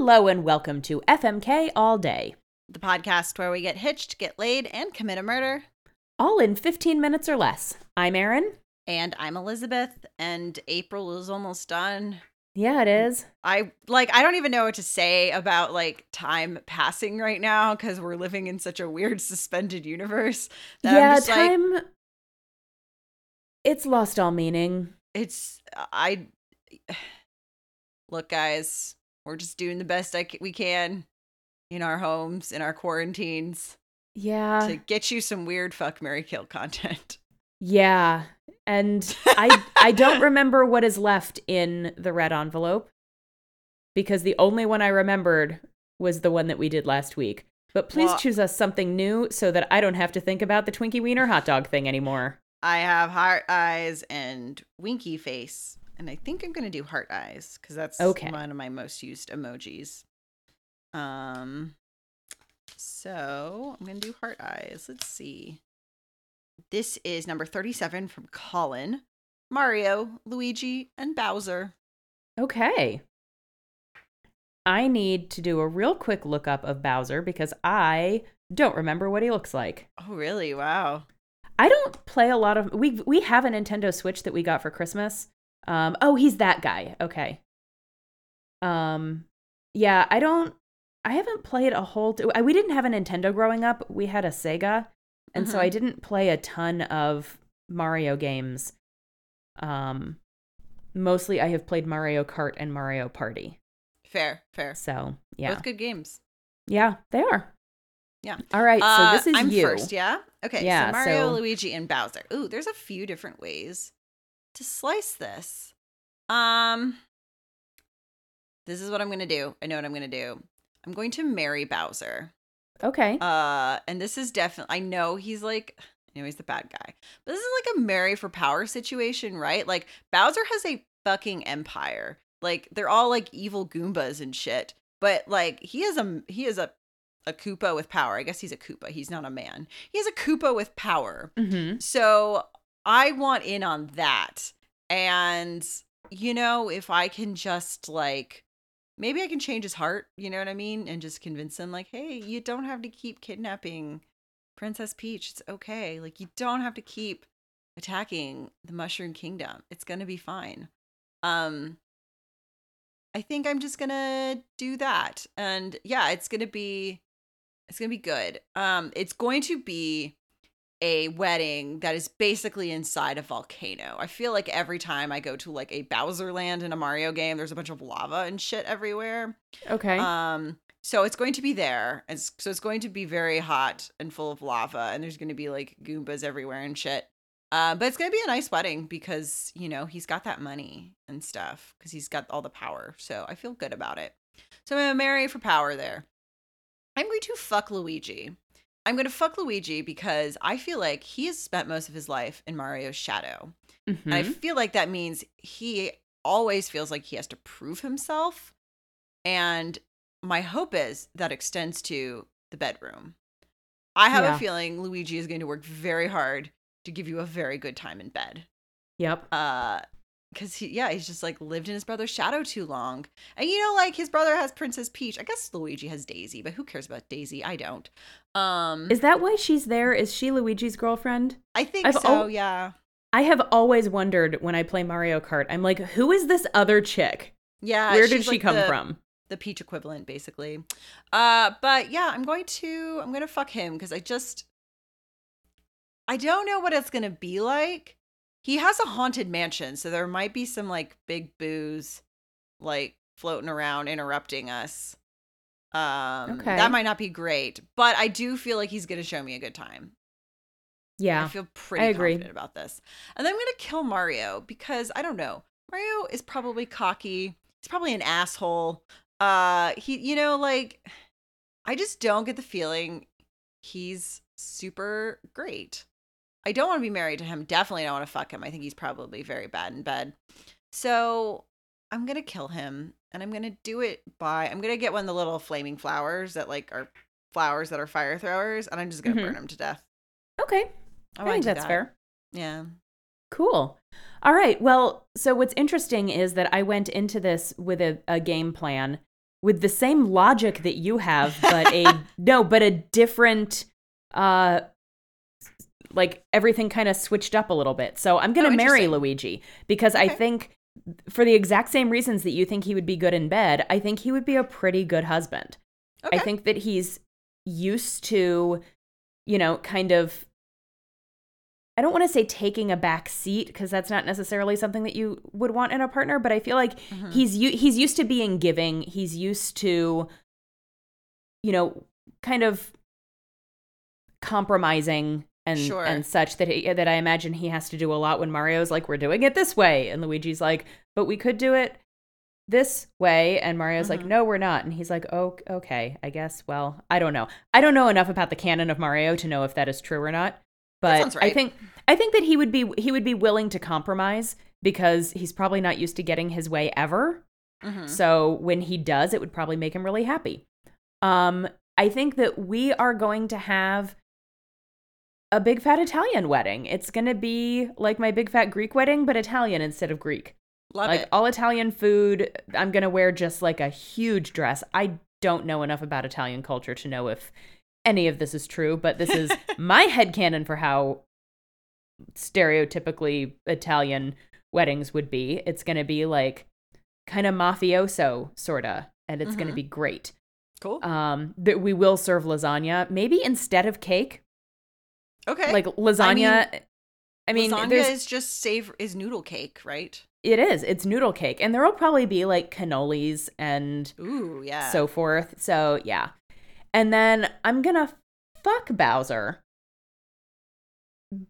Hello and welcome to FMK All Day, the podcast where we get hitched, get laid, and commit a murder. all in 15 minutes or less. I'm Erin. And I'm Elizabeth, and April is almost done. Yeah, it is. I like I don't even know what to say about like time passing right now because we're living in such a weird suspended universe. That yeah, I'm just like time. It's lost all meaning. it's I look guys, we're just doing the best I c- we can in our homes, in our quarantines Yeah. to get you some weird fuck Mary kill content. Yeah. And I I don't remember what is left in the red envelope because the only one I remembered was the one that we did last week. But please Well- choose us something new so that I don't have to think about the Twinkie Wiener hot dog thing anymore. I have heart eyes and winky face, and I think I'm gonna do heart eyes because that's Okay. one of my most used emojis. Um, so I'm gonna do heart eyes. Let's see. This is number 37 from Colin, Mario, Luigi, and Bowser. Okay. I need to do a real quick lookup of Bowser because I don't remember what he looks like. Oh, really? Wow. I don't play a lot of we we have a Nintendo Switch that we got for Christmas. Um oh, he's that guy. Okay. Um yeah, I don't I haven't played a whole t- we didn't have a Nintendo growing up. We had a Sega. And so Mhm. I didn't play a ton of Mario games. Um mostly I have played Mario Kart and Mario Party. Fair, fair. So, yeah. Both good games. Yeah, they are. Yeah. All right, so Uh, this is I'm you. first, yeah? Okay, Yeah, so Mario, so- Luigi, and Bowser. Ooh, there's a few different ways to slice this. Um This is what I'm going to do. I know what I'm going to do. I'm going to marry Bowser. Okay. Uh and this is definitely I know he's like I know he's the bad guy. But this is like a marry for power situation, right? Like Bowser has a fucking empire. Like they're all like evil Goombas and shit. But like he is a he is a a Koopa with power. I guess he's a Koopa. He's not a man. He has a Koopa with power. mhm. So I want in on that. And, you know, if I can just like, maybe I can change his heart, you know what I mean? And just convince him, like, hey, you don't have to keep kidnapping Princess Peach. It's okay. Like, you don't have to keep attacking the Mushroom Kingdom. It's going to be fine. Um, I think I'm just going to do that. And yeah, it's going to be. It's gonna be good. Um, it's going to be a wedding that is basically inside a volcano. I feel like every time I go to like a Bowser land in a Mario game, there's a bunch of lava and shit everywhere. Okay. Um, so it's going to be there. It's, so it's going to be very hot and full of lava, and there's going to be like Goombas everywhere and shit. Uh, but it's going to be a nice wedding because, you know, he's got that money and stuff because he's got all the power. So I feel good about it. So I'm going to marry for power there. I'm going to fuck Luigi. I'm going to fuck Luigi because I feel like he has spent most of his life in Mario's shadow. And I Mhm. feel like that means he always feels like he has to prove himself. And my hope is that extends to the bedroom. I have Yeah. a feeling Luigi is going to work very hard to give you a very good time in bed. Yep. Uh because he yeah, he's just like lived in his brother's shadow too long. And you know, like his brother has Princess Peach. I guess Luigi has Daisy, but who cares about Daisy? I don't. Um Is that why she's there? Is she Luigi's girlfriend? I think I've so, al- yeah. I have always wondered when I play Mario Kart. I'm like, who is this other chick? Yeah. Where did she like come the- from? the peach equivalent basically uh but yeah i'm going to i'm going to fuck him because i just i don't know what it's going to be like he has a haunted mansion so there might be some like big Boos like floating around interrupting us um Okay. that might not be great but i do feel like he's going to show me a good time Yeah. I feel pretty I agree. confident about this. And then I'm going to kill Mario because I don't know. Mario is probably cocky. He's probably an asshole. Uh he you know like I just don't get the feeling he's super great. I don't want to be married to him. Definitely don't want to fuck him. I think he's probably very bad in bed. So, I'm going to kill him and I'm going to do it by I'm going to get one of the little flaming flowers that like are flowers that are fire throwers and I'm just going to Mhm. burn him to death. okay. I, wanna think that's that. fair. Yeah. Cool. All right. Well, so what's interesting is that I went into this with a, a game plan with the same logic that you have, but a no, but a different uh like everything kind of switched up a little bit. So I'm going to Oh, marry. Luigi because I think for the exact same reasons that you think he would be good in bed, I think he would be a pretty good husband. Okay. I think that he's used to, you know, kind of. I don't want to say taking a back seat because that's not necessarily something that you would want in a partner, but I feel like Mhm. he's he's used to being giving. He's used to, you know, kind of compromising and Sure. and such that he, that I imagine he has to do a lot when Mario's like, "We're doing it this way," and Luigi's like, "But we could do it this way," and Mario's like, Mhm. "No, we're not," and he's like, "Oh, okay, I guess." Well, I don't know. I don't know enough about the canon of Mario to know if that is true or not. But sounds I think I think that he would be he would be willing to compromise because he's probably not used to getting his way ever. Mhm. So when he does, it would probably make him really happy. Um, I think that we are going to have a big fat Italian wedding. It's going to be like my big fat Greek wedding, but Italian instead of Greek. Love like it. all Italian food. I'm going to wear just like a huge dress. I don't know enough about Italian culture to know if any of this is true, but this is my head headcanon for how stereotypically Italian weddings would be. It's going to be like kind of mafioso sorta and it's going to be great. Cool. Um that we will serve lasagna maybe instead of cake. Okay. Like lasagna I mean, lasagna is just save is noodle cake, right? it is. It's noodle cake and there'll probably be like cannolis and Ooh, yeah. so forth. So, yeah. And then I'm going to fuck Bowser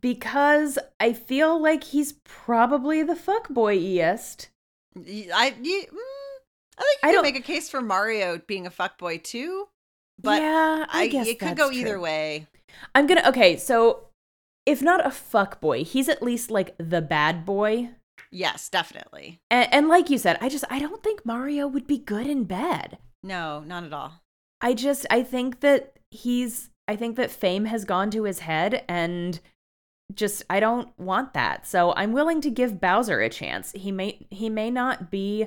because I feel like he's probably the fuck boyiest. Y- I you, mm, I think I you don't- can make a case for Mario being a fuckboy too, but yeah, I, I, guess it could go true. either way. I'm gonna okay. So if not a fuck boy, he's at least like the bad boy. Yes, definitely. And, and like you said, I just I don't think Mario would be good in bed. No, not at all. I just I think that he's I think that fame has gone to his head and just I don't want that. So I'm willing to give Bowser a chance. He may he may not be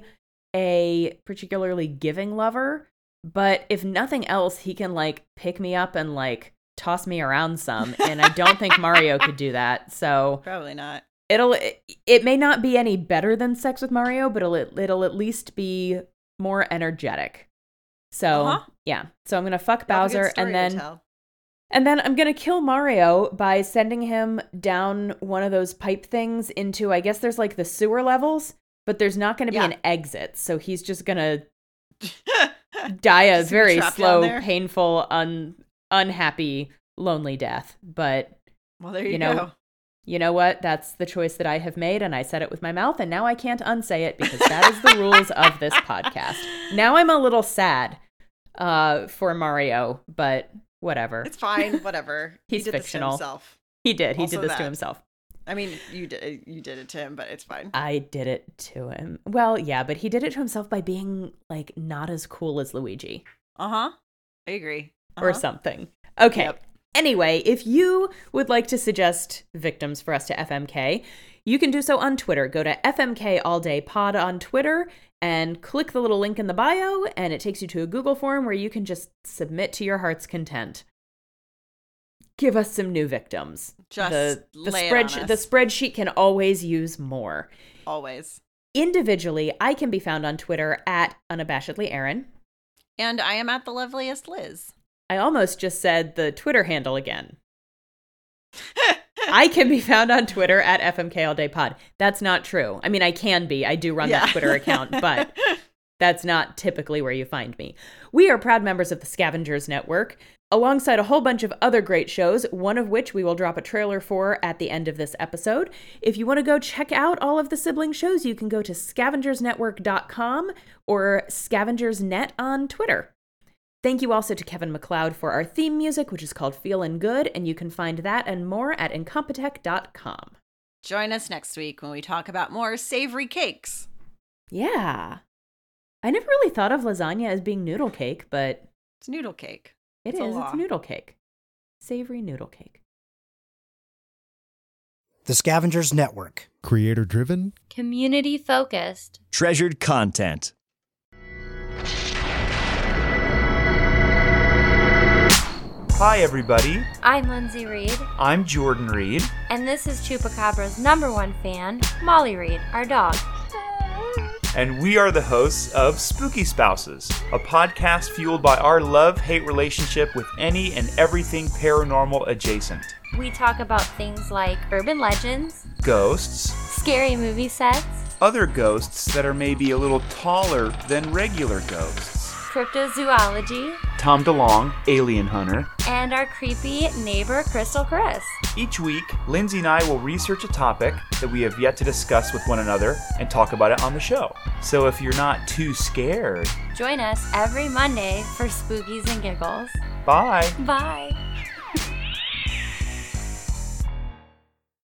a particularly giving lover, but if nothing else, he can like pick me up and like toss me around some and I don't think Mario could do that. So Probably not. it'll it may not be any better than sex with Mario, but it'll it'll at least be more energetic. So Uh-huh. yeah, so I'm gonna fuck You'll have a good Bowser and then and then I'm gonna kill Mario by sending him down one of those pipe things into I guess there's like the sewer levels, but there's not gonna be Yeah. an exit, so he's just gonna die a very slow, painful, un unhappy, lonely death. But well, there you, you know, go. you know what? That's the choice that I have made, and I said it with my mouth, and now I can't unsay it because that is the rules of this podcast. Now I'm a little sad uh, for Mario, but whatever. It's fine. Whatever. He's he did fictional. This to himself. He did. He Also did this to himself. I mean, you did. You did it to him, but it's fine. I did it to him. Well, yeah, but he did it to himself by being like not as cool as Luigi Uh huh. I agree. Or Uh-huh. something. Okay. Yep. Anyway, if you would like to suggest victims for us to FMK, you can do so on Twitter. Go to FMK All Day Pod on Twitter and click the little link in the bio, and it takes you to a Google form where you can just submit to your heart's content. Give us some new victims. Just the the lay it on spreadsheet the spreadsheet can always use more. Always. Individually, I can be found on Twitter at unabashedly Erin. And I am at the loveliest Liz. I almost just said the Twitter handle again. I can be found on Twitter at FMK All Day Pod. That's not true. I mean, I can be. I do run that Twitter account, but that's not typically where you find me. We are proud members of the Scavengers Network, alongside a whole bunch of other great shows, one of which we will drop a trailer for at the end of this episode. If you want to go check out all of the sibling shows, you can go to scavengersnetwork.com or scavengersnet on Twitter. Thank you also to Kevin MacLeod for our theme music, which is called Feelin' Good, and you can find that and more at incompetech.com. Join us next week when we talk about more savory cakes. Yeah. I never really thought of lasagna as being noodle cake, but It's noodle cake. it It's is. It's noodle cake. Savory noodle cake. The Scavengers Network. Creator driven, Community focused. Treasured content. Hi, everybody. I'm Lindsay Reed, I'm Jordan Reed. and this is Chupacabra's number one fan, Molly Reed, our dog. and we are the hosts of Spooky Spouses, a podcast fueled by our love hate relationship with any and everything paranormal adjacent We talk about things like urban legends, ghosts, scary movie sets, other ghosts that are maybe a little taller than regular ghosts. Cryptozoology, Tom DeLonge, Alien Hunter. and our creepy neighbor, Crystal Chris. Each week, Lindsay and I will research a topic that we have yet to discuss with one another and talk about it on the show. So if you're not too scared, Join us every Monday for Spookies and Giggles. bye. Bye.